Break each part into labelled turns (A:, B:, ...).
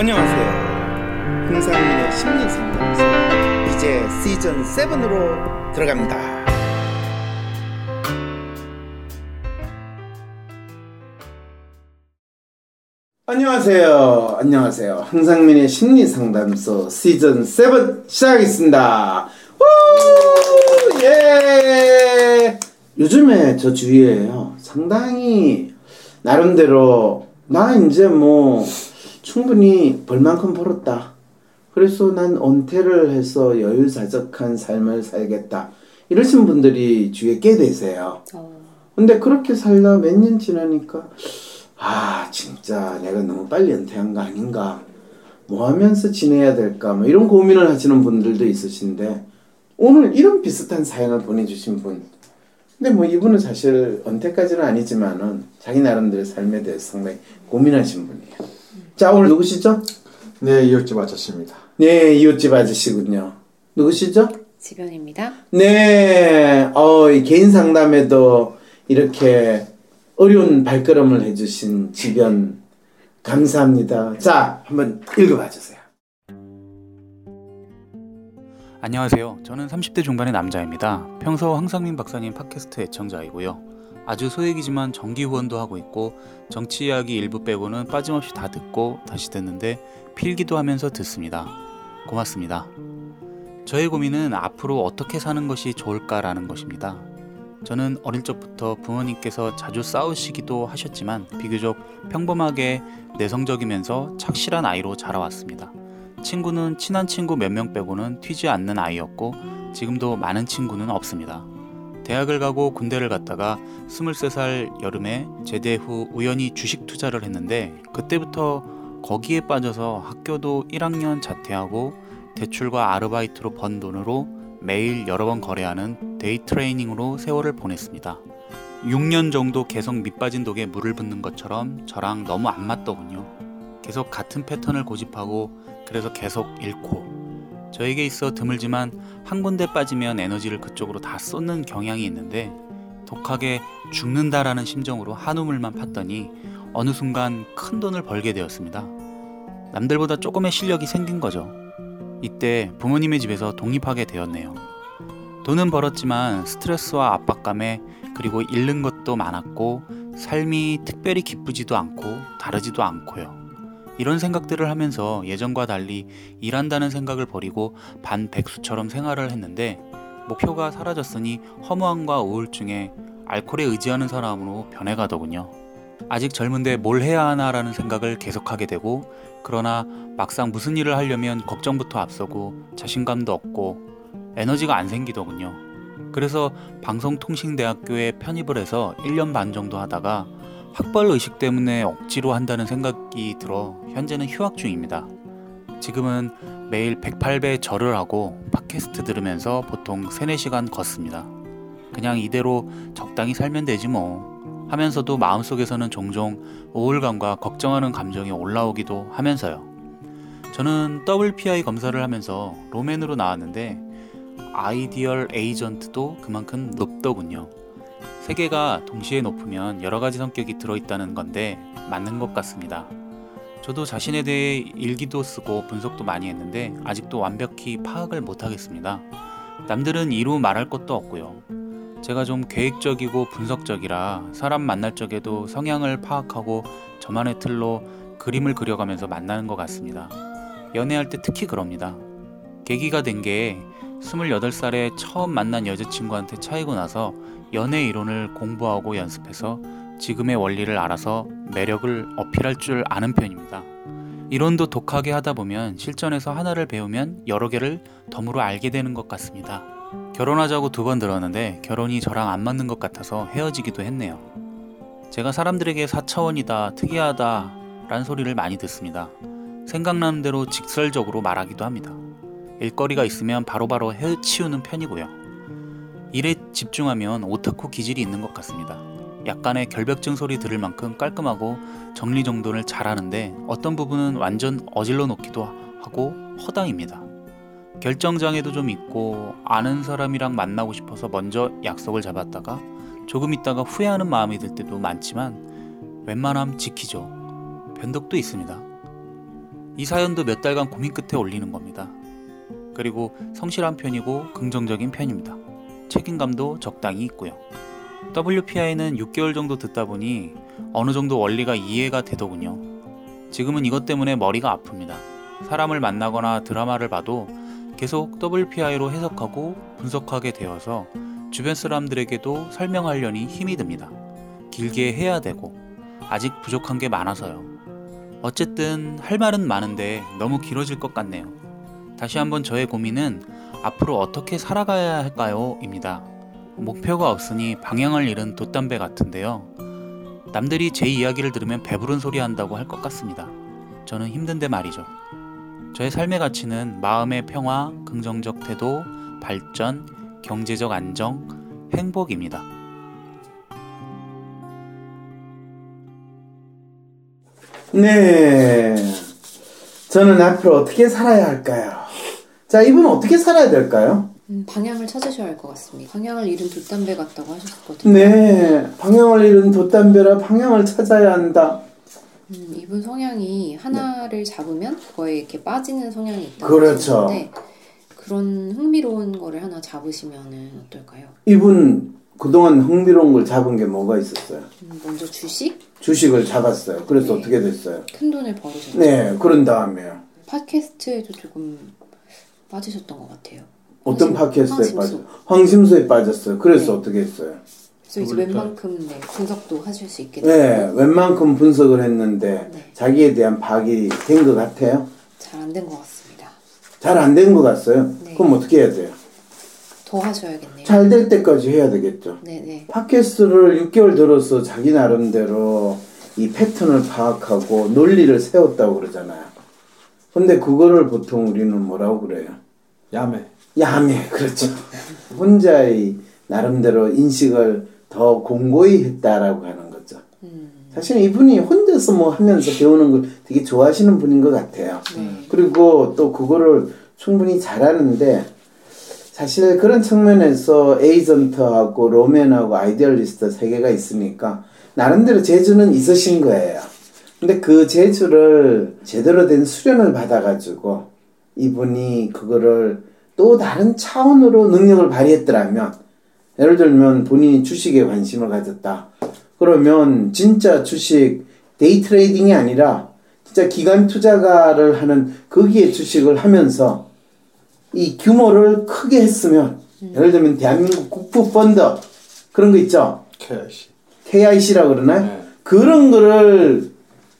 A: 안녕하세요. 흥상민의 심리 상담소 이제 시즌 7으로 들어갑니다. 안녕하세요. 안녕하세요. 흥상민의 심리 상담소 시즌 7 시작하겠습니다. 우! 예! 요즘에 저 주위에요. 상당히 나름대로 나 이제 뭐 충분히 벌만큼 벌었다. 그래서 난 은퇴를 해서 여유자적한 삶을 살겠다. 이러신 분들이 주위에 꽤 되세요. 근데 그렇게 살다 몇 년 지나니까 아 진짜 내가 너무 빨리 은퇴한 거 아닌가 뭐 하면서 지내야 될까 뭐 이런 고민을 하시는 분들도 있으신데 오늘 이런 비슷한 사연을 보내주신 분 근데 뭐 이분은 사실 은퇴까지는 아니지만은 자기 나름대로 삶에 대해서 상당히 고민하신 분이에요 자 오늘 누구시죠?
B: 네, 이웃집 아저씨입니다.
A: 네 이웃집 아저씨군요 누구시죠?
C: 지변입니다.
A: 네, 어, 이 개인 상담에도 이렇게 어려운 발걸음을 해주신 지변 감사합니다. 자, 한번 읽어봐 주세요.
D: 안녕하세요. 저는 30대 중반의 남자입니다. 평소 황상민 박사님 팟캐스트 애청자이고요. 아주 소액이지만 정기 후원도 하고 있고 정치 이야기 일부 빼고는 빠짐없이 다 듣고 다시 듣는데 필기도 하면서 듣습니다. 고맙습니다. 저의 고민은 앞으로 어떻게 사는 것이 좋을까라는 것입니다. 저는 어릴 적부터 부모님께서 자주 싸우시기도 하셨지만 비교적 평범하게 내성적이면서 착실한 아이로 자라왔습니다. 친구는 친한 친구 몇 명 빼고는 튀지 않는 아이였고 지금도 많은 친구는 없습니다. 대학을 가고 군대를 갔다가 23살 여름에 제대 후 우연히 주식 투자를 했는데 그때부터 거기에 빠져서 학교도 1학년 자퇴하고 대출과 아르바이트로 번 돈으로 매일 여러 번 거래하는 데이 트레이딩으로 세월을 보냈습니다. 6년 정도 계속 밑빠진 독에 물을 붓는 것처럼 저랑 너무 안 맞더군요. 계속 같은 패턴을 고집하고 그래서 계속 잃고 저에게 있어 드물지만 한 군데 빠지면 에너지를 그쪽으로 다 쏟는 경향이 있는데 독하게 죽는다라는 심정으로 한우물만 팠더니 어느 순간 큰 돈을 벌게 되었습니다. 남들보다 조금의 실력이 생긴 거죠. 이때 부모님의 집에서 독립하게 되었네요. 돈은 벌었지만 스트레스와 압박감에 그리고 잃는 것도 많았고 삶이 특별히 기쁘지도 않고 다르지도 않고요. 이런 생각들을 하면서 예전과 달리 일한다는 생각을 버리고 반백수처럼 생활을 했는데 목표가 사라졌으니 허무함과 우울증에 알코올에 의지하는 사람으로 변해가더군요. 아직 젊은데 뭘 해야 하나라는 생각을 계속하게 되고 그러나 막상 무슨 일을 하려면 걱정부터 앞서고 자신감도 없고 에너지가 안 생기더군요. 그래서 방송통신대학교에 편입을 해서 1년 반 정도 하다가 학벌 의식 때문에 억지로 한다는 생각이 들어 현재는 휴학 중입니다. 지금은 매일 108배 절을 하고 팟캐스트 들으면서 보통 3, 4시간 걷습니다. 그냥 이대로 적당히 살면 되지 뭐 하면서도 마음속에서는 종종 우울감과 걱정하는 감정이 올라오기도 하면서요. 저는 WPI 검사를 하면서 로맨으로 나왔는데 아이디얼 에이전트도 그만큼 높더군요. 세 개가 동시에 높으면 여러 가지 성격이 들어있다는 건데 맞는 것 같습니다. 저도 자신에 대해 일기도 쓰고 분석도 많이 했는데 아직도 완벽히 파악을 못하겠습니다. 남들은 이루 말할 것도 없고요. 제가 좀 계획적이고 분석적이라 사람 만날 적에도 성향을 파악하고 저만의 틀로 그림을 그려가면서 만나는 것 같습니다. 연애할 때 특히 그럽니다. 계기가 된 게 28살에 처음 만난 여자친구한테 차이고 나서 연애 이론을 공부하고 연습해서 지금의 원리를 알아서 매력을 어필할 줄 아는 편입니다. 이론도 독하게 하다 보면 실전에서 하나를 배우면 여러 개를 덤으로 알게 되는 것 같습니다. 결혼하자고 두 번 들었는데 결혼이 저랑 안 맞는 것 같아서 헤어지기도 했네요. 제가 사람들에게 사차원이다, 특이하다 라는 소리를 많이 듣습니다. 생각나는 대로 직설적으로 말하기도 합니다. 일거리가 있으면 바로바로 해치우는 편이고요. 일에 집중하면 오타쿠 기질이 있는 것 같습니다. 약간의 결벽증 소리 들을 만큼 깔끔하고 정리정돈을 잘하는데 어떤 부분은 완전 어질러 놓기도 하고 허당입니다. 결정장애도 좀 있고 아는 사람이랑 만나고 싶어서 먼저 약속을 잡았다가 조금 있다가 후회하는 마음이 들 때도 많지만 웬만함 지키죠. 변덕도 있습니다. 이 사연도 몇 달간 고민 끝에 올리는 겁니다. 그리고 성실한 편이고 긍정적인 편입니다. 책임감도 적당히 있고요. WPI는 6개월 정도 듣다 보니 어느 정도 원리가 이해가 되더군요. 지금은 이것 때문에 머리가 아픕니다. 사람을 만나거나 드라마를 봐도 계속 WPI로 해석하고 분석하게 되어서 주변 사람들에게도 설명하려니 힘이 듭니다. 길게 해야 되고 아직 부족한 게 많아서요. 어쨌든 할 말은 많은데 너무 길어질 것 같네요. 다시 한번 저의 고민은 앞으로 어떻게 살아가야 할까요? 입니다. 목표가 없으니 방향을 잃은 돛담배 같은데요. 남들이 제 이야기를 들으면 배부른 소리 한다고 할 것 같습니다. 저는 힘든데 말이죠. 저의 삶의 가치는 마음의 평화, 긍정적 태도, 발전, 경제적 안정, 행복입니다.
A: 네. 저는 앞으로 어떻게 살아야 할까요? 자, 이분은 어떻게 살아야 될까요?
C: 음, 방향을 찾으셔야 할 것 같습니다. 방향을 잃은 돛담배 같다고 하셨거든요.
A: 네. 방향을 잃은 돛담배라 방향을 찾아야 한다.
C: 음, 이분 성향이 하나를 잡으면 그거에 이렇게 빠지는 성향이 있다고
A: 그렇죠.
C: 하셨는데 그런 흥미로운 거를 하나 잡으시면은 어떨까요?
A: 이분 그동안 흥미로운 걸 잡은 게 뭐가 있었어요?
C: 음, 먼저 주식
A: 주식을 잡았어요. 그래서
C: 네.
A: 어떻게 됐어요?
C: 큰 돈을 벌으셨죠.
A: 네. 그런 다음에요.
C: 팟캐스트에도 조금 빠지셨던 것 같아요.
A: 어떤
C: 황심-
A: 팟캐스트에
C: 황심수.
A: 빠져? 황심수에 빠졌어요. 그래서
C: 네.
A: 어떻게 했어요?
C: 그래서 이제. 웬만큼 네, 분석도 하실 수 있게
A: 네,
C: 됐고
A: 웬만큼 분석을 했는데
C: 네.
A: 자기에 대한 파악이 된 것 같아요.
C: 잘 안 된 것 같습니다.
A: 잘 안 된 것 같아요.
C: 네.
A: 그럼 어떻게 해야 돼요?
C: 더 하셔야겠네요.
A: 잘 될 때까지 해야 되겠죠.
C: 네네.
A: 팟캐스트를 6개월 들어서 자기 나름대로 이 패턴을 파악하고 논리를 세웠다고 그러잖아요. 근데 그거를 보통 우리는 뭐라고 그래요?
B: 야매.
A: 야매, 그렇죠. 혼자의 나름대로 인식을 더 공고히 했다라고 하는 거죠.
C: 음,
A: 사실 이분이 혼자서 뭐 하면서 배우는 걸 되게 좋아하시는 분인 것 같아요.
C: 네.
A: 그리고 또 그거를 충분히 잘하는데 사실 그런 측면에서 에이전트하고 로맨하고 아이디얼리스트 세 개가 있으니까 나름대로 재주는 있으신 거예요. 근데 그 재주를 제대로 된 수련을 받아가지고 이분이 그거를 또 다른 차원으로 능력을 발휘했더라면 예를 들면 본인이 주식에 관심을 가졌다. 그러면 진짜 주식 데이 트레이딩이 아니라 진짜 기관 투자가를 하는 거기에 주식을 하면서 이 규모를 크게 했으면 예를 들면 대한민국 국부 펀드 그런 거 있죠.
B: KIC.
A: KIC라 그러나요?
B: 네.
A: 그런 거를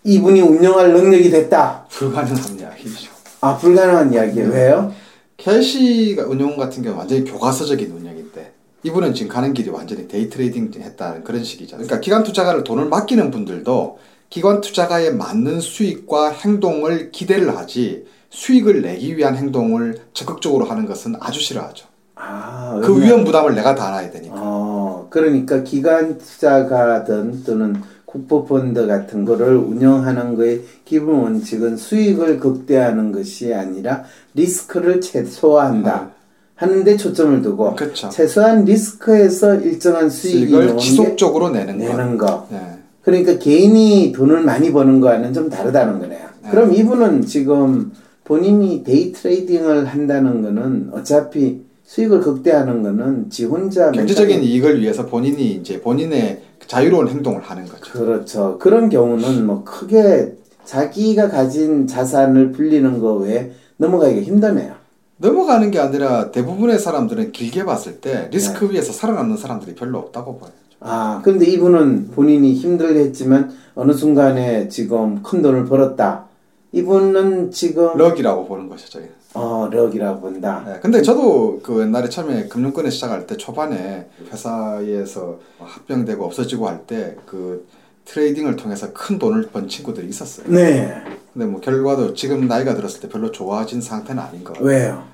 A: 이분이 운영할 능력이 됐다.
B: 불가능한 이야기죠.
A: 아 불가능한 이야기예요. 왜요?
B: KIC가 운용 같은 경우 완전히 교과서적인 운영인데 이분은 지금 가는 길이 완전히 데이 트레이딩 했다는 그런 식이죠. 그러니까 기관 투자가를 돈을 맡기는 분들도 기관 투자가에 맞는 수익과 행동을 기대를 하지 수익을 내기 위한 행동을 적극적으로 하는 것은 아주 싫어하죠.
A: 아
B: 그
A: 왜냐-
B: 위험 부담을 내가 다 안아야 되니까.
A: 어, 그러니까 기관 투자가든 또는 국부펀드 같은 거를 운영하는 거의 기본 원칙은 수익을 극대화하는 것이 아니라 리스크를 최소화한다. 하는데 초점을 두고
B: 그렇죠.
A: 최소한 리스크에서 일정한
B: 수익을 지속적으로 내는 것.
A: 내는 거.
B: 네.
A: 그러니까 개인이 돈을 많이 버는 거와는 좀 다르다는 거네요.
B: 네.
A: 그럼 이분은 지금 본인이 데이 트레이딩을 한다는 거는 어차피 수익을 극대화하는 거는 지 혼자
B: 경제적인 이익을 위해서 본인이 이제 본인의 자유로운 행동을 하는 거죠.
A: 그렇죠. 그런 경우는 뭐 크게 자기가 가진 자산을 불리는 거 외에 넘어가기가 힘드네요.
B: 넘어가는 게 아니라 대부분의 사람들은 길게 봤을 때 리스크
A: 네.
B: 위에서 살아남는 사람들이 별로 없다고 봐요.
A: 아, 근데 이분은 본인이 힘들게 했지만 어느 순간에 지금 큰 돈을 벌었다. 이분은 지금
B: 럭이라고 보는 것이죠. 저희는.
A: 어, 럭이라고 본다.
B: 네, 근데 저도 그 옛날에 처음에 금융권에 시작할 때 초반에 회사에서 합병되고 없어지고 할 때 그 트레이딩을 통해서 큰 돈을 번 친구들이 있었어요.
A: 네.
B: 근데 뭐 결과도 지금 나이가 들었을 때 별로 좋아진 상태는 아닌 것 같아요.
A: 왜요?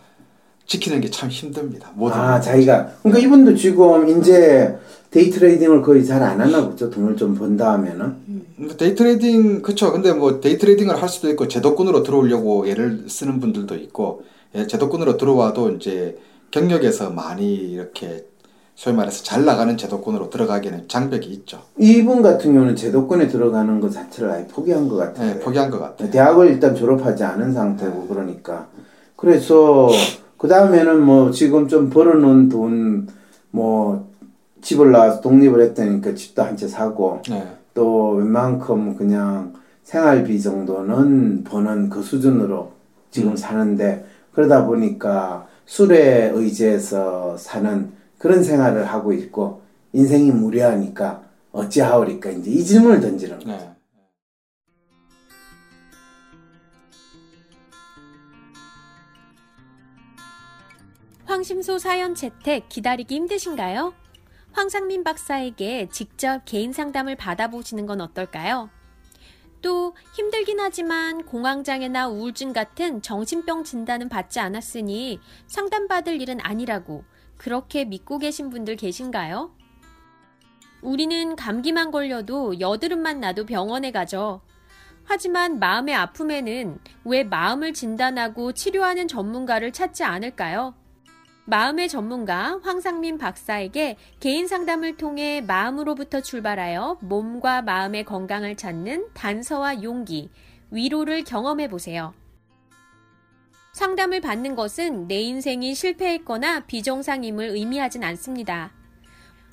B: 지키는 게 참 힘듭니다. 모든
A: 아,
B: 걸.
A: 자기가. 그러니까 이분도 지금 이제 데이 트레이딩을 거의 잘 안 하나 보죠. 돈을 좀 번 다음에는.
B: 근데 데이 트레이딩 그쵸 근데 뭐 데이 트레이딩을 할 수도 있고 제도권으로 들어오려고 애를 쓰는 분들도 있고 예, 제도권으로 들어와도 이제 경력에서 많이 이렇게 소위 말해서 잘 나가는 제도권으로 들어가기에는 장벽이 있죠.
A: 이분 같은 경우는 제도권에 들어가는 것 자체를 아예 포기한 것 같아요.
B: 네, 포기한 것 같아요.
A: 대학을 일단 졸업하지 않은 상태고 그러니까 그래서 그 다음에는 뭐 지금 좀 벌어놓은 돈 뭐 집을 나와서 독립을 했다니까 집도 한 채 사고
B: 네.
A: 또 웬만큼 그냥 생활비 정도는 버는 그 수준으로 지금 사는데 그러다 보니까 술에 의지해서 사는 그런 생활을 하고 있고 인생이 무료하니까 어찌하오리까 이제 이 질문을 던지는 거예요.
B: 네.
E: 황심소 사연 채택 기다리기 힘드신가요? 황상민 박사에게 직접 개인 상담을 받아보시는 건 어떨까요? 또 힘들긴 하지만 공황장애나 우울증 같은 정신병 진단은 받지 않았으니 상담받을 일은 아니라고 그렇게 믿고 계신 분들 계신가요? 우리는 감기만 걸려도 여드름만 나도 병원에 가죠. 하지만 마음의 아픔에는 왜 마음을 진단하고 치료하는 전문가를 찾지 않을까요? 마음의 전문가 황상민 박사에게 개인 상담을 통해 마음으로부터 출발하여 몸과 마음의 건강을 찾는 단서와 용기, 위로를 경험해 보세요. 상담을 받는 것은 내 인생이 실패했거나 비정상임을 의미하진 않습니다.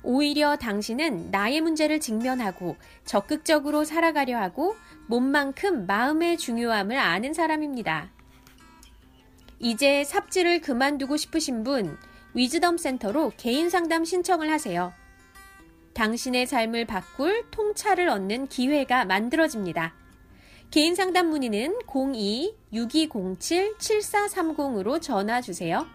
E: 오히려 당신은 나의 문제를 직면하고 적극적으로 살아가려 하고 몸만큼 마음의 중요함을 아는 사람입니다. 이제 삽질을 그만두고 싶으신 분, 위즈덤 센터로 개인 상담 신청을 하세요. 당신의 삶을 바꿀 통찰을 얻는 기회가 만들어집니다. 개인 상담 문의는 02-6207-7430으로 전화 주세요.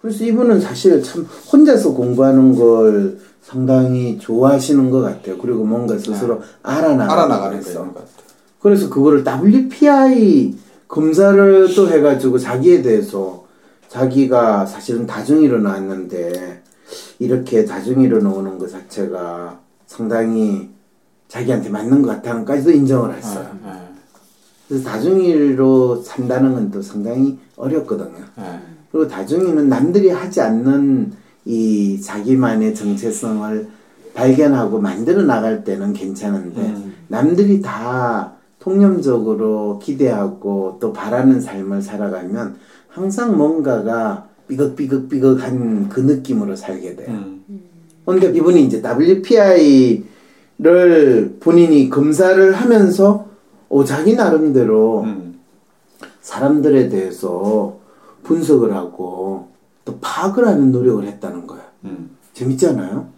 A: 그래서 이분은 사실 참 혼자서 공부하는 걸 상당히 좋아하시는 것 같아요. 그리고 뭔가 스스로 알아나가는
B: 알아나가는 같아요.
A: 그래서 그거를 WPI 검사를 또 해가지고 자기에 대해서 자기가 사실은 다중이로 나왔는데 이렇게 다중이로 나오는 것 자체가 상당히 자기한테 맞는 것 같다는까지도 인정을 했어요.
B: 네.
A: 그래서 다중이로 산다는 건 또 상당히 어렵거든요.
B: 네.
A: 그리고 다중이는 남들이 하지 않는 이 자기만의 정체성을 발견하고 만들어 나갈 때는 괜찮은데
B: 음.
A: 남들이 다 통념적으로 기대하고 또 바라는 삶을 살아가면 항상 뭔가가 삐걱삐걱삐걱한 그 느낌으로 살게 돼요.
B: 음.
A: 근데 이분이 이제 WPI를 본인이 검사를 하면서 어, 자기 나름대로
B: 음.
A: 사람들에 대해서 분석을 하고 또 파악을 하는 노력을 했다는 거야.
B: 음.
A: 재밌지 않아요?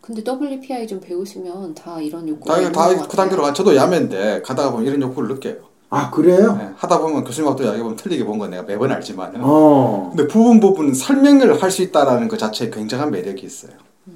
C: 근데 WPI 좀 배우시면 다 이런 요구가
B: 다,
C: 있는
B: 것다
C: 같아요.
B: 그 단계로 가. 저도 야매인데 가다가 보면 이런 욕구를 느껴요.
A: 아 그래요?
B: 네. 하다 보면 교수님하고 또 이야기해보면 틀리게 본 건 내가 매번 알지만.
A: 어.
B: 근데 부분 부분 설명을 할 수 있다라는 그 자체에 굉장한 매력이 있어요.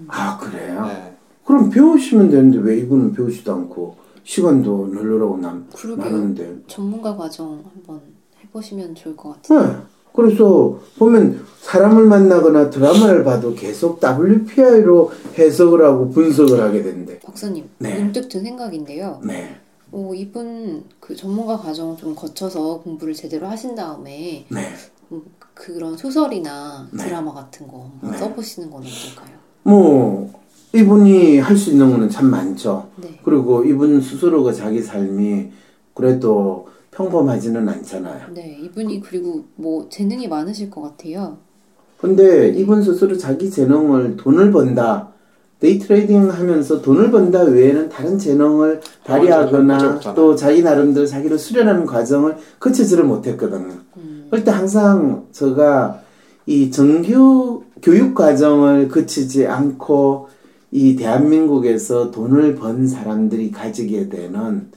A: 아 그래요?
B: 네.
A: 그럼 배우시면 되는데 왜 이분은 배우지도 않고 시간도 널널하고 남. 많은데.
C: 전문가 과정 한번 해보시면 좋을 것 같아요.
A: 네. 그래서 보면 사람을 만나거나 드라마를 봐도 계속 WPI로 해석을 하고 분석을 하게 된대.
C: 박사님,
A: 네.
C: 문득 든 생각인데요.
A: 네.
C: 어, 이분 그 전문가 과정 좀 거쳐서 공부를 제대로 하신 다음에
A: 네.
C: 음, 그런 소설이나
A: 네.
C: 드라마 같은 거
A: 네.
C: 써보시는 건 어떨까요?
A: 뭐 이분이 할 수 있는 거는 참 많죠.
C: 네.
A: 그리고 이분 스스로가 자기 삶이 그래도 평범하지는 않잖아요.
C: 네, 이분이 그리고 뭐 재능이 많으실 것 같아요.
A: 근데 이분 스스로 자기 재능을 돈을 번다. day trading 하면서 돈을 번다 외에는 다른 재능을 발휘하거나. 또 자기 나름대로 자기를 수련하는 과정을 거치지를 못했거든요.
C: 음,
A: 그럴 때 항상 제가 이 정규 교육 과정을 거치지 않고 이 대한민국에서 돈을 번 사람들이 가지게 되는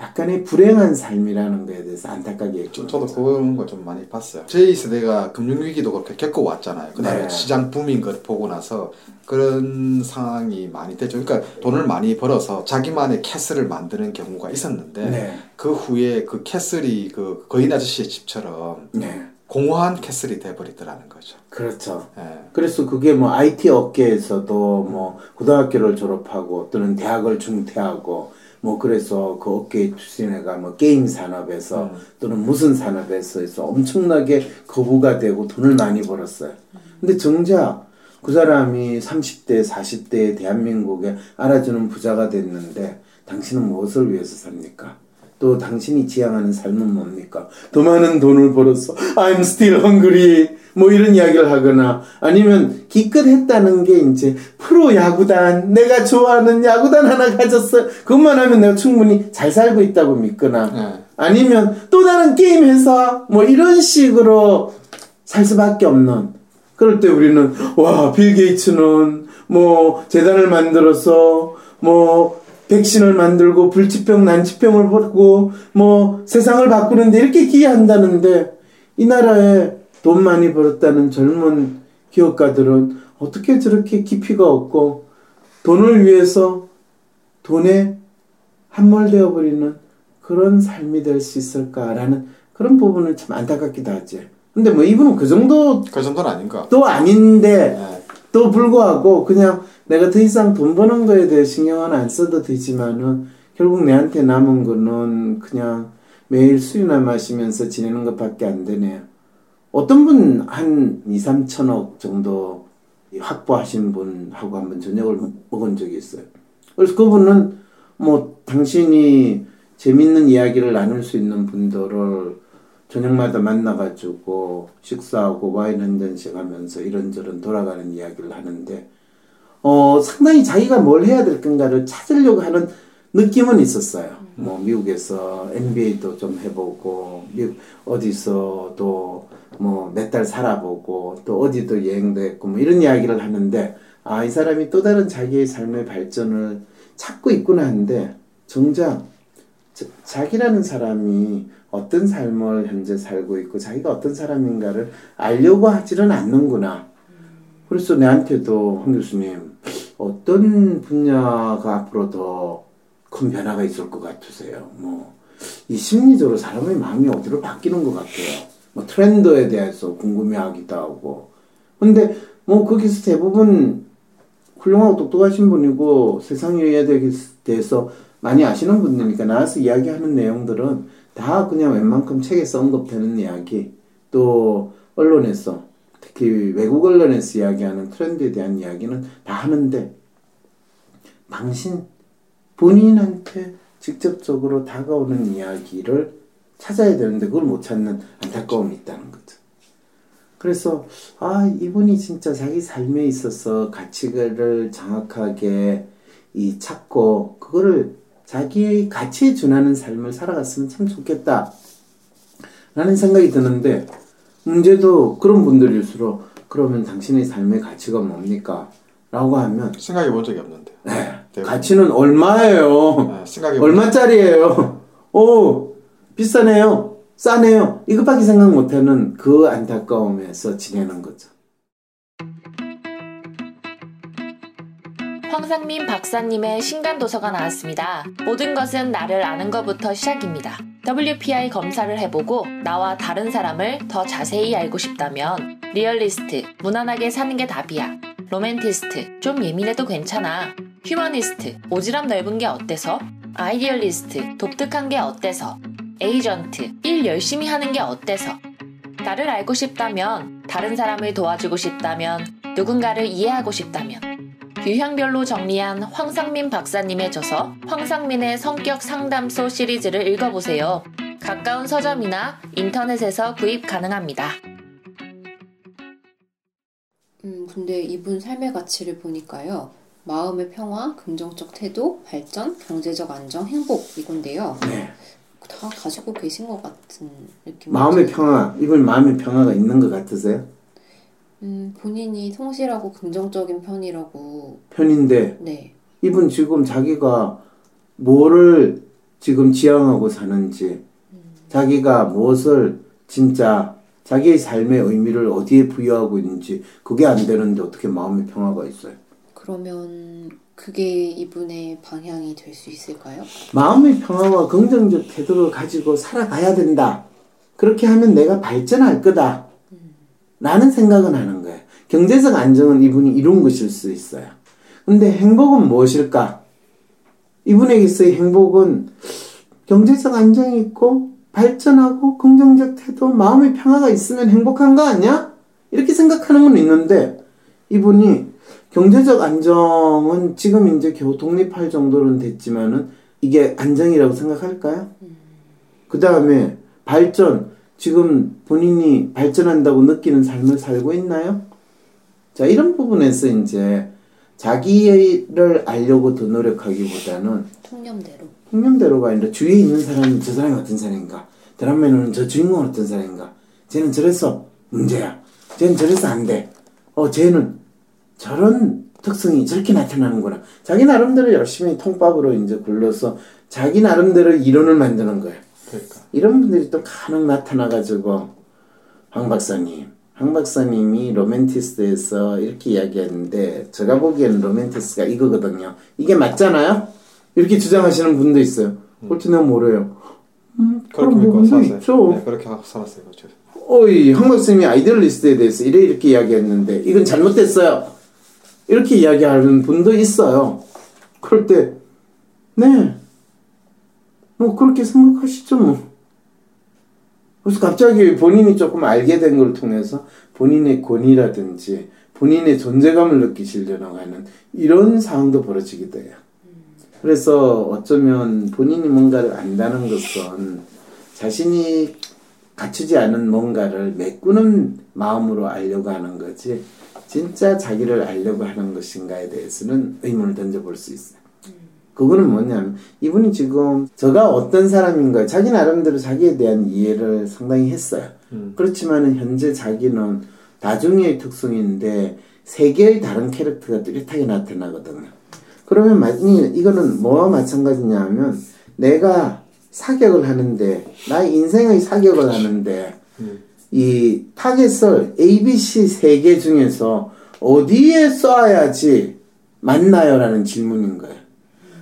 A: 약간의 불행한 삶이라는 거에 대해서 안타깝게
B: 저,
A: 얘기합니다.
B: 저도 그런 거좀 많이 봤어요. 저희 세대가 금융위기도 그렇게 겪어왔잖아요. 그 다음에
A: 네.
B: 시장 붐인 걸 보고 나서 그런 상황이 많이 되죠. 그러니까 돈을 많이 벌어서 자기만의 castle을 만드는 경우가 있었는데
A: 네.
B: 그 후에 그 castle이 그 거인 아저씨의 집처럼
A: 네.
B: 공허한 castle이 돼버리더라는 거죠.
A: 그렇죠.
B: 예.
A: 그래서 그게 뭐 IT 업계에서도 뭐 고등학교를 졸업하고 또는 대학을 중퇴하고 뭐 그래서 그 업계에 투신해가 뭐 게임 산업에서
B: 음.
A: 또는 무슨 산업에서 해서 엄청나게 거부가 되고 돈을 많이 벌었어요. 근데 정작 그 사람이 30대, 40대에 대한민국에 알아주는 부자가 됐는데 당신은 무엇을 위해서 삽니까? 또 당신이 지향하는 삶은 뭡니까? 더 많은 돈을 벌어서 I'm still hungry 뭐 이런 이야기를 하거나 아니면 기껏 했다는 게 이제 프로 야구단 내가 좋아하는 야구단 하나 가졌어 그것만 하면 내가 충분히 잘 살고 있다고 믿거나
B: 네.
A: 아니면 또 다른 게임 회사 뭐 이런 식으로 살 수밖에 없는 그럴 때 우리는 와 빌 게이츠는 뭐 재단을 만들어서 뭐 백신을 만들고 불치병 난치병을 벌고 뭐 세상을 바꾸는데 이렇게 기여한다는데 이 나라에 돈 많이 벌었다는 젊은 기업가들은 어떻게 저렇게 깊이가 없고 돈을 위해서 돈에 함몰되어 버리는 그런 삶이 될 수 있을까라는 그런 부분을 참 안타깝기도 하지. 근데 뭐 이분은 그 정도도
B: 그 정도는 아닌가.
A: 아닌데
B: 네.
A: 또 불구하고 그냥 내가 더 이상 돈 버는 거에 대해 신경은 안 써도 되지만은 결국 내한테 남은 거는 그냥 매일 술이나 마시면서 지내는 것밖에 안 되네요. 어떤 분 한 2, 3천억 정도 확보하신 분하고 한번 저녁을 먹은 적이 있어요. 그래서 그분은 뭐 당신이 재밌는 이야기를 나눌 수 있는 분들을 저녁마다 만나가지고 식사하고 와인 한 잔씩 하면서 이런저런 돌아가는 이야기를 하는데 어 상당히 자기가 뭘 해야 될 건가를 찾으려고 하는 느낌은 있었어요. 뭐 미국에서 NBA도 좀 해보고 미국 어디서 또 뭐 몇 달 살아보고 또 어디도 여행도 했고 뭐 이런 이야기를 하는데 아 이 사람이 또 다른 자기의 삶의 발전을 찾고 있구나 하는데 정작 자- 자기라는 사람이 어떤 삶을 현재 살고 있고 자기가 어떤 사람인가를 알려고 하지는 않는구나. 그래서 내한테도 황 교수님 어떤 분야가 앞으로 더 큰 변화가 있을 것 같으세요? 뭐 이 심리적으로 사람의 마음이 어디로 바뀌는 것 같아요. 뭐 트렌드에 대해서 궁금해하기도 하고. 근데 뭐 거기서 대부분 훌륭하고 똑똑하신 분이고 세상 여에 대해서 많이 아시는 분들이니까 나와서 이야기하는 내용들은 다 그냥 웬만큼 책에 언급되는 이야기 또 언론에서 특히 외국 언론에서 이야기하는 트렌드에 대한 이야기는 다 하는데 당신 본인한테 직접적으로 다가오는 이야기를 찾아야 되는데 그걸 못 찾는 안타까움이 있다는 거죠. 그래서 아 이분이 진짜 자기 삶에 있어서 가치를 정확하게 이 찾고 그거를 자기의 가치에 준하는 삶을 살아갔으면 참 좋겠다 라는 생각이 드는데 문제도 그런 분들일수록 그러면 당신의 삶의 가치가 뭡니까? 라고 하면
B: 생각해 본 적이 없는데.
A: 네,
B: 대부분.
A: 가치는 얼마예요?
B: 네,
A: 얼마짜리예요? 오, 비싸네요. 싸네요. 이것밖에 생각 못하는 그 안타까움에서 지내는 거죠.
F: 황상민 박사님의 신간 도서가 나왔습니다. 모든 것은 나를 아는 것부터 시작입니다. WPI 검사를 해보고 나와 다른 사람을 더 자세히 알고 싶다면 리얼리스트, 무난하게 사는 게 답이야. 로맨티스트, 좀 예민해도 괜찮아. 휴머니스트, 오지랖 넓은 게 어때서? 아이디얼리스트, 독특한 게 어때서? 에이전트, 일 열심히 하는 게 어때서? 나를 알고 싶다면, 다른 사람을 도와주고 싶다면, 누군가를 이해하고 싶다면, 유형별로 정리한 황상민 박사님의 저서 황상민의 성격 상담소 시리즈를 읽어보세요. 가까운 서점이나 인터넷에서 구입 가능합니다.
C: 음, 근데 이분 삶의 가치를 보니까요. 마음의 평화, 긍정적 태도, 발전, 경제적 안정, 행복 이건데요.
A: 네.
C: 다 가지고 계신 것 같은 느낌.
A: 마음의 평화, 이분 마음의 평화가 있는 것 같으세요?
C: 음, 본인이 성실하고 긍정적인 편이라고.
A: 편인데
C: 네.
A: 이분 지금 자기가 뭐를 지금 지향하고 사는지 자기가 무엇을 진짜 자기의 삶의 의미를 어디에 부여하고 있는지 그게 안 되는데 어떻게 마음의 평화가 있어요?
C: 그러면 그게 이분의 방향이 될 수 있을까요?
A: 마음의 평화와 긍정적 태도를 가지고 살아가야 된다. 그렇게 하면 내가 발전할 거다. 라는 생각은 하는 거예요. 경제적 안정은 이분이 이룬 것일 수 있어요. 근데 행복은 무엇일까? 이분에게서의 행복은 경제적 안정이 있고 발전하고 긍정적 태도, 마음의 평화가 있으면 행복한 거 아니야? 이렇게 생각하는 건 있는데 이분이 경제적 안정은 지금 이제 겨우 독립할 정도는 됐지만은 이게 안정이라고 생각할까요? 그 다음에 발전, 지금 본인이 발전한다고 느끼는 삶을 살고 있나요? 자, 이런 부분에서 이제 자기를 알려고 더 노력하기보다는
C: 통념대로.
A: 통념대로가 아니라 주위에 있는 사람이 저 사람이 어떤 사람인가 드라마에는 저 주인공은 어떤 사람인가 쟤는 저래서 문제야 쟤는 저래서 안 돼 어 쟤는 저런 특성이 저렇게 나타나는구나 자기 나름대로 열심히 통밥으로 이제 굴러서 자기 나름대로 이론을 만드는 거예요
B: 그러니까.
A: 이런 분들이 또 간혹 나타나가지고 황 박사님 황 박사님이 로맨티스트에서 이렇게 이야기하는데 제가 보기에는 로맨티스트가 이거거든요 이게 맞잖아요 이렇게 주장하시는 분도 있어요 그렇지 내가 뭐래요 음,
B: 그렇게 믿고 살았어요. 네, 그렇게 하고 살았어요. 그렇죠.
A: 어이 황 박사님이 아이디얼리스트에 대해서 이래 이렇게 이야기했는데 이건 잘못됐어요. 이렇게 이야기하는 분도 있어요. 그럴 때 네. 뭐 그렇게 생각하시죠 뭐. 그래서 갑자기 본인이 조금 알게 된 걸 통해서 본인의 권위라든지 본인의 존재감을 느끼시려고 하는 이런 상황도 벌어지기도 해요. 그래서 어쩌면 본인이 뭔가를 안다는 것은 자신이 갖추지 않은 뭔가를 메꾸는 마음으로 알려고 하는 거지 진짜 자기를 알려고 하는 것인가에 대해서는 의문을 던져볼 수 있어요. 그거는 뭐냐면 이분이 지금 저가 어떤 사람인가 자기 나름대로 자기에 대한 이해를 상당히 했어요.
B: 음.
A: 그렇지만은 현재 자기는 다중의 특성인데 세 개의 다른 캐릭터가 뚜렷하게 나타나거든요. 그러면 만약 이거는 뭐와 마찬가지냐면 내가 사격을 하는데 나의 인생의 사격을 하는데
B: 음.
A: 이 타겟을 A, B, C 세 개 중에서 어디에 쏴야지 맞나요라는 질문인 거예요.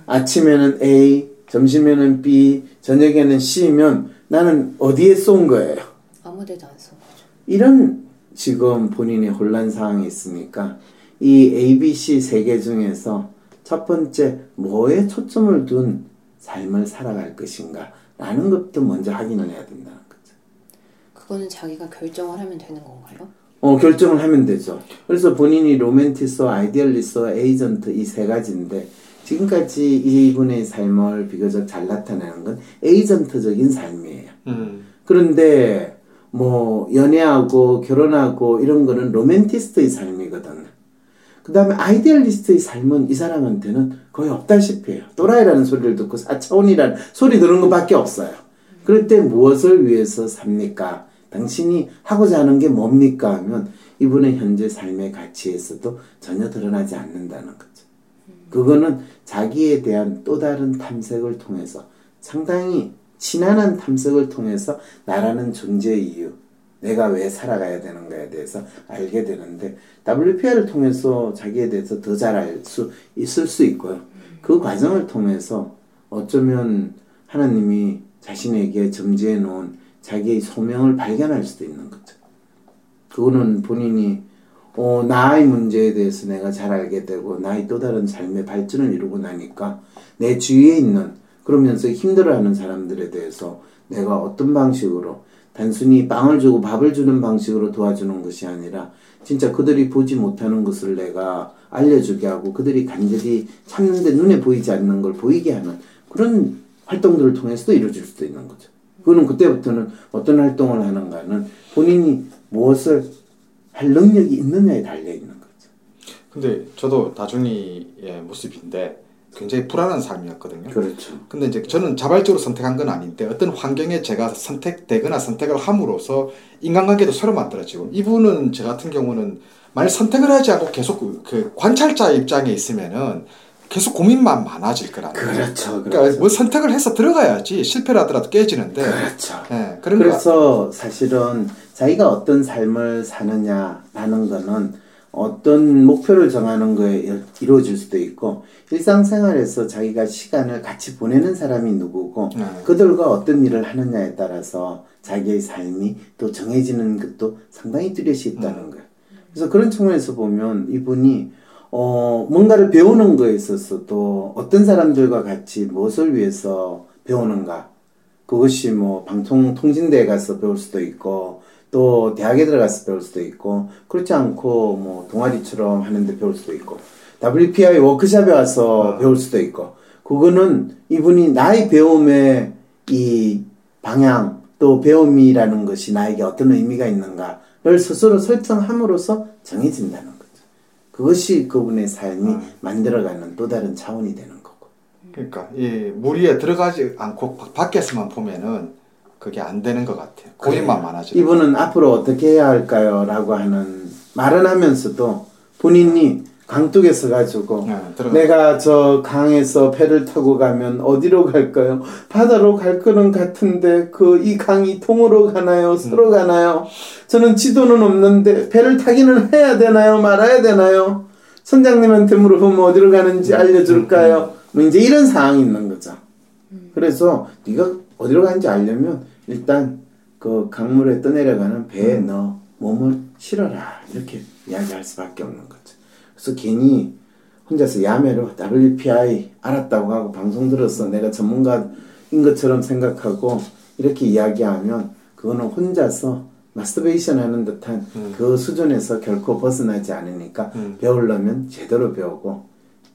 A: 아침에는 A, 점심에는 B, 저녁에는 C면 나는 어디에 쏜 거예요.
C: 아무데도 안 쏜 거죠.
A: 이런 지금 본인이 혼란 상황이 있으니까 이 A, B, C 세 개 중에서 첫 번째 뭐에 초점을 둔 삶을 살아갈 것인가 라는 것도 먼저 확인을 해야 거죠.
C: 그거는 자기가 결정을 하면 되는 건가요?
A: 어, 결정을 하면 되죠. 그래서 본인이 로맨티스트, 아이디얼리스트, 에이전트 이 세 가지인데 지금까지 이분의 삶을 비교적 잘 나타내는 건 에이전트적인 삶이에요.
B: 음.
A: 그런데 뭐 연애하고 결혼하고 이런 거는 로맨티스트의 삶이거든. 그 다음에 아이디얼리스트의 삶은 이 사람한테는 거의 없다시피 해요. 또라이라는 소리를 듣고 4차원이라는 소리 들은 것밖에 없어요. 그럴 때 무엇을 위해서 삽니까? 당신이 하고자 하는 게 뭡니까? 하면 이분의 현재 삶의 가치에서도 전혀 드러나지 않는다는 거죠. 그거는 자기에 대한 또 다른 탐색을 통해서 상당히 친한한 탐색을 통해서 나라는 존재의 이유, 내가 왜 살아가야 되는가에 대해서 알게 되는데 WPR을 통해서 자기에 대해서 더 잘 알 수 있을 수 있고요. 그 과정을 통해서 어쩌면 하나님이 자신에게 점지해 놓은 자기의 소명을 발견할 수도 있는 거죠. 그거는 본인이 어, 나의 문제에 대해서 내가 잘 알게 되고 나의 또 다른 삶의 발전을 이루고 나니까 내 주위에 있는 그러면서 힘들어하는 사람들에 대해서 내가 어떤 방식으로 단순히 빵을 주고 밥을 주는 방식으로 도와주는 것이 아니라 진짜 그들이 보지 못하는 것을 내가 알려주게 하고 그들이 간절히 참는데 눈에 보이지 않는 걸 보이게 하는 그런 활동들을 통해서도 이루어질 수도 있는 거죠. 그거는 그때부터는 어떤 활동을 하는가는 본인이 무엇을 할 능력이 있느냐에 달려 있는 거죠.
B: 근데 저도 다중이의 모습인데 굉장히 불안한 삶이었거든요.
A: 그렇죠.
B: 근데 이제 저는 자발적으로 선택한 건 아닌데 어떤 환경에 제가 선택되거나 선택을 함으로써 인간관계도 서로 만들어지고 이분은 저 같은 경우는 만약 선택을 하지 않고 계속 그- 그 관찰자 입장에 있으면은 계속 고민만 많아질 거라는 거죠.
A: 그렇죠.
B: 그러니까 뭐 선택을 해서 들어가야지 실패를 하더라도 깨지는데
A: 그렇죠.
B: 예, 그런 거
A: 그래서 사실은 자기가 어떤 삶을 사느냐라는 거는 어떤 목표를 정하는 거에 이루어질 수도 있고 일상생활에서 자기가 시간을 같이 보내는 사람이 누구고
B: 네.
A: 그들과 어떤 일을 하느냐에 따라서 자기의 삶이 또 정해지는 것도 상당히 뚜렷이 있다는 거예요. 그래서 그런 측면에서 보면 이분이 어, 뭔가를 배우는 거에 있어서도 어떤 사람들과 같이 무엇을 위해서 배우는가. 그것이 뭐 방통통신대에 가서 배울 수도 있고 또 대학에 들어가서 배울 수도 있고 그렇지 않고 뭐 동아리처럼 하는데 배울 수도 있고 WPI 워크샵에 와서 배울 수도 있고 그거는 이분이 나의 배움의 이 방향 또 배움이라는 것이 나에게 어떤 의미가 있는가를 스스로 설정함으로써 정해진다는. 그것이 그분의 삶이 만들어가는 또 다른 차원이 되는 거고.
B: 그러니까 이 무리에 들어가지 않고 바- 밖에서만 보면은 그게 안 되는 것 같아요. 고민만 많아지는.
A: 이분은 앞으로 어떻게 해야 할까요? 라고 하는 말은 하면서도 본인이 강둑에 서 가지고
B: 네, 들어가-
A: 내가 저 강에서 배를 타고 가면 어디로 갈까요? 바다로 갈 거는 같은데 그 이 강이 동으로 가나요? 서로 가나요? 저는 지도는 없는데 배를 타기는 해야 되나요? 말아야 되나요? 선장님한테 물어보면 어디로 가는지 알려줄까요? 뭐 이제 이런 상황이 있는 거죠. 그래서 네가 어디로 가는지 알려면 일단 그 강물에 떠내려가는 배에 너 몸을 실어라 이렇게 이야기할 수밖에 없는 거죠. 그래서 괜히 혼자서 야매로 WPI 알았다고 하고 방송 들어서 내가 전문가인 것처럼 생각하고 이렇게 이야기하면 그거는 혼자서 마스터베이션 하는 듯한 그 수준에서 결코 벗어나지 않으니까 배우려면 제대로 배우고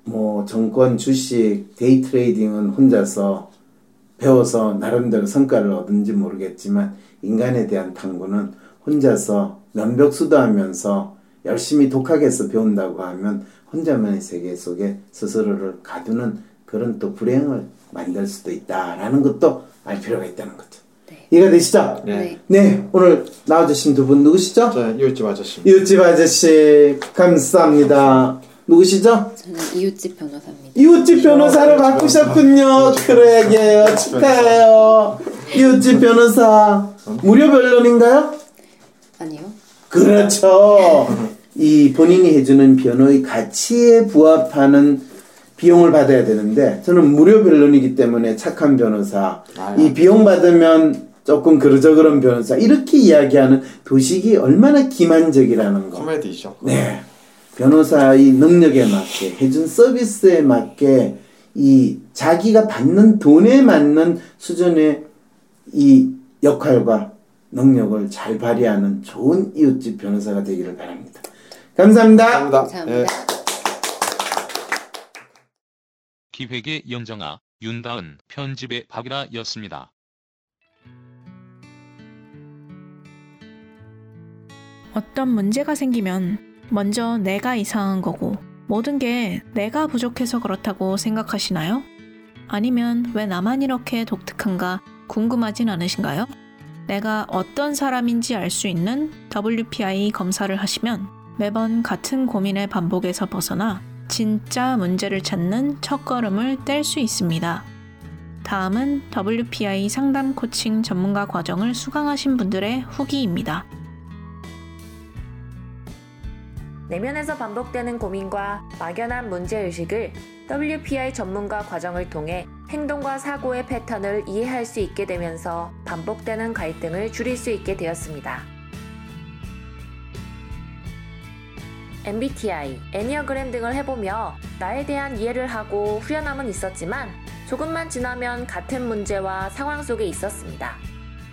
A: 뭐 증권 주식 day trading은 혼자서 배워서 나름대로 성과를 얻은지 모르겠지만 인간에 대한 탐구는 혼자서 면벽 수도하면서 열심히 독학해서 배운다고 하면 혼자만의 세계 속에 스스로를 가두는 그런 또 불행을 만들 수도 있다라는 것도 알 필요가 있다는 거죠.
C: 네.
A: 이해가 되시죠?
B: 네.
A: 네, 오늘 나와주신 두 분 누구시죠?
B: 자, 이웃집 아저씨.
A: 이웃집 아저씨 감사합니다. 누구시죠?
C: 저는 이웃집 변호사입니다.
A: 이웃집 변호사를 바꾸셨군요. 그러게요. 축하해요. 이웃집 변호사 무료 변론인가요?
C: 아니요.
A: 그렇죠. 이 본인이 해주는 변호의 가치에 부합하는 비용을 받아야 되는데 저는 무료 변론이기 때문에 착한 변호사.
B: 아유.
A: 이 비용 받으면 조금 그러저그런 변호사 이렇게 이야기하는 도식이 얼마나 기만적이라는 거.
B: 코미디죠.
A: 네. 변호사의 능력에 맞게 해준 서비스에 맞게 이 자기가 받는 돈에 맞는 수준의 이 역할과 능력을 잘 발휘하는 좋은 이웃집 변호사가 되기를 바랍니다. 감사합니다.
B: 감사합니다.
C: 감사합니다.
B: 예.
G: 기획의 영정아, 윤다은, 편집의 박이라였습니다.
H: 어떤 문제가 생기면 먼저 내가 이상한 거고 모든 게 내가 부족해서 그렇다고 생각하시나요? 아니면 왜 나만 이렇게 독특한가 궁금하진 않으신가요? 내가 어떤 사람인지 알 수 있는 WPI 검사를 하시면 매번 같은 고민의 반복에서 벗어나 진짜 문제를 찾는 첫걸음을 뗄 수 있습니다. 다음은 WPI 상담 코칭 전문가 과정을 수강하신 분들의 후기입니다.
F: 내면에서 반복되는 고민과 막연한 문제의식을 WPI 전문가 과정을 통해 행동과 사고의 패턴을 이해할 수 있게 되면서 반복되는 갈등을 줄일 수 있게 되었습니다. MBTI, 애니어그램 등을 해보며 나에 대한 이해를 하고 후련함은 있었지만 조금만 지나면 같은 문제와 상황 속에 있었습니다.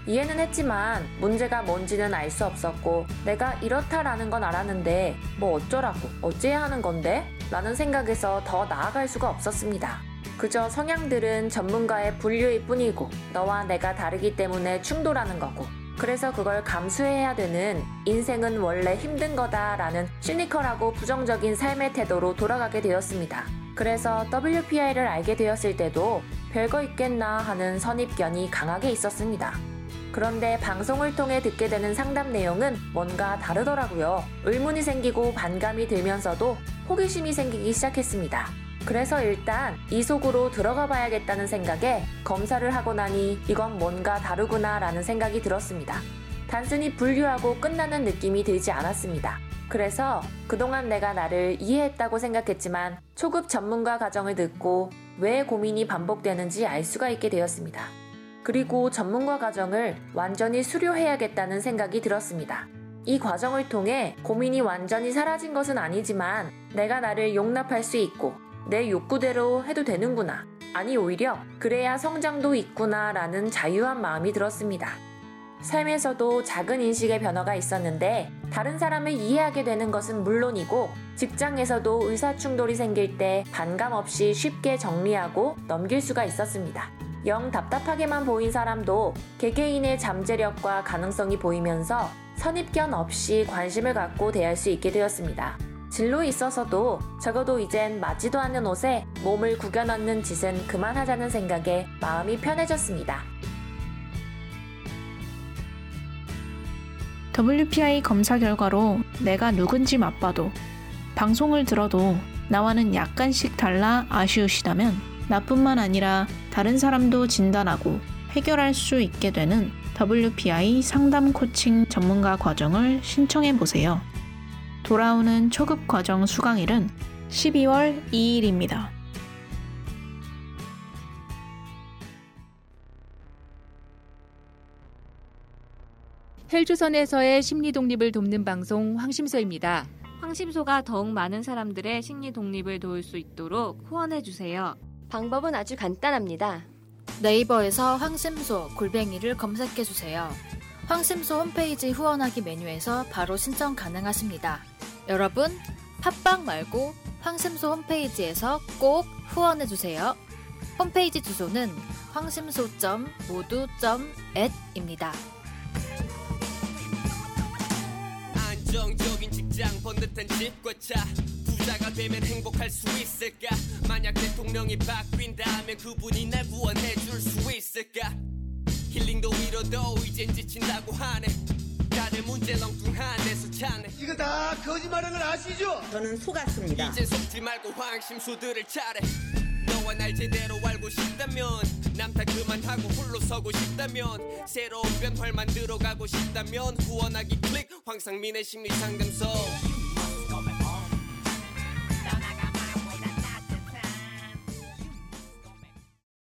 F: 이해는 했지만 문제가 뭔지는 알 수 없었고 내가 이렇다라는 건 알았는데 뭐 어쩌라고 어째야 하는 건데? 라는 생각에서 더 나아갈 수가 없었습니다. 그저 성향들은 전문가의 분류일 뿐이고 너와 내가 다르기 때문에 충돌하는 거고 그래서 그걸 감수해야 되는 인생은 원래 힘든 거다라는 시니컬하고 부정적인 삶의 태도로 돌아가게 되었습니다. 그래서 WPI를 알게 되었을 때도 별거 있겠나 하는 선입견이 강하게 있었습니다. 그런데 방송을 통해 듣게 되는 상담 내용은 뭔가 다르더라고요. 의문이 생기고 반감이 들면서도 호기심이 생기기 시작했습니다. 그래서 일단 이 속으로 들어가 봐야겠다는 생각에 검사를 하고 나니 이건 뭔가 다르구나 라는 생각이 들었습니다. 단순히 분류하고 끝나는 느낌이 들지 않았습니다. 그래서 그동안 내가 나를 이해했다고 생각했지만 초급 전문가 과정을 듣고 왜 고민이 반복되는지 알 수가 있게 되었습니다. 그리고 전문가 과정을 완전히 수료해야겠다는 생각이 들었습니다. 이 과정을 통해 고민이 완전히 사라진 것은 아니지만 내가 나를 용납할 수 있고 내 욕구대로 해도 되는구나. 아니 오히려 그래야 성장도 있구나 라는 자유한 마음이 들었습니다. 삶에서도 작은 인식의 변화가 있었는데 다른 사람을 이해하게 되는 것은 물론이고 직장에서도 의사 충돌이 생길 때 반감 없이 쉽게 정리하고 넘길 수가 있었습니다. 영 답답하게만 보인 사람도 개개인의 잠재력과 가능성이 보이면서 선입견 없이 관심을 갖고 대할 수 있게 되었습니다. 진로에 있어서도 적어도 이젠 맞지도 않는 옷에 몸을 구겨 넣는 짓은 그만하자는 생각에 마음이 편해졌습니다.
H: WPI 검사 결과로 내가 누군지 맛봐도 방송을 들어도 나와는 약간씩 달라 아쉬우시다면 나뿐만 아니라 다른 사람도 진단하고 해결할 수 있게 되는 WPI 상담 코칭 전문가 과정을 신청해 보세요. 돌아오는 초급 과정 수강일은 12월 2일입니다.
I: 헬조선에서의 심리 독립을 돕는 방송 황심소입니다.
J: 황심소가 더욱 많은 사람들의 심리 독립을 도울 수 있도록 후원해 주세요.
K: 방법은 아주 간단합니다.
L: 네이버에서 황심소 골뱅이를 검색해 주세요. 황심소 홈페이지 후원하기 메뉴에서 바로 신청 가능하십니다. 여러분, 팟빵 말고 황심소 홈페이지에서 꼭 후원해 주세요. 홈페이지 주소는 황심소.모두.at입니다.
M: 안정적인 직장 번듯한 집과 차 부자가 되면 행복할 수 있을까 만약 대통령이 바뀐다면 그분이 날 구원해 줄 수 있을까 힐링도 위로도 이젠 지친다고 하네. 다들 문제 렁뚱한 데서 찾네.
N: 이거 다 거짓말인 걸 아시죠?
O: 저는 속았습니다.
M: 이제 속지 말고 황심수들을 차례. 너와 날 제대로 알고 싶다면 남탓 그만하고 홀로 서고 싶다면 새로운 변화를 만들어 가고 싶다면 후원하기 클릭. 황상민의 심리 상담소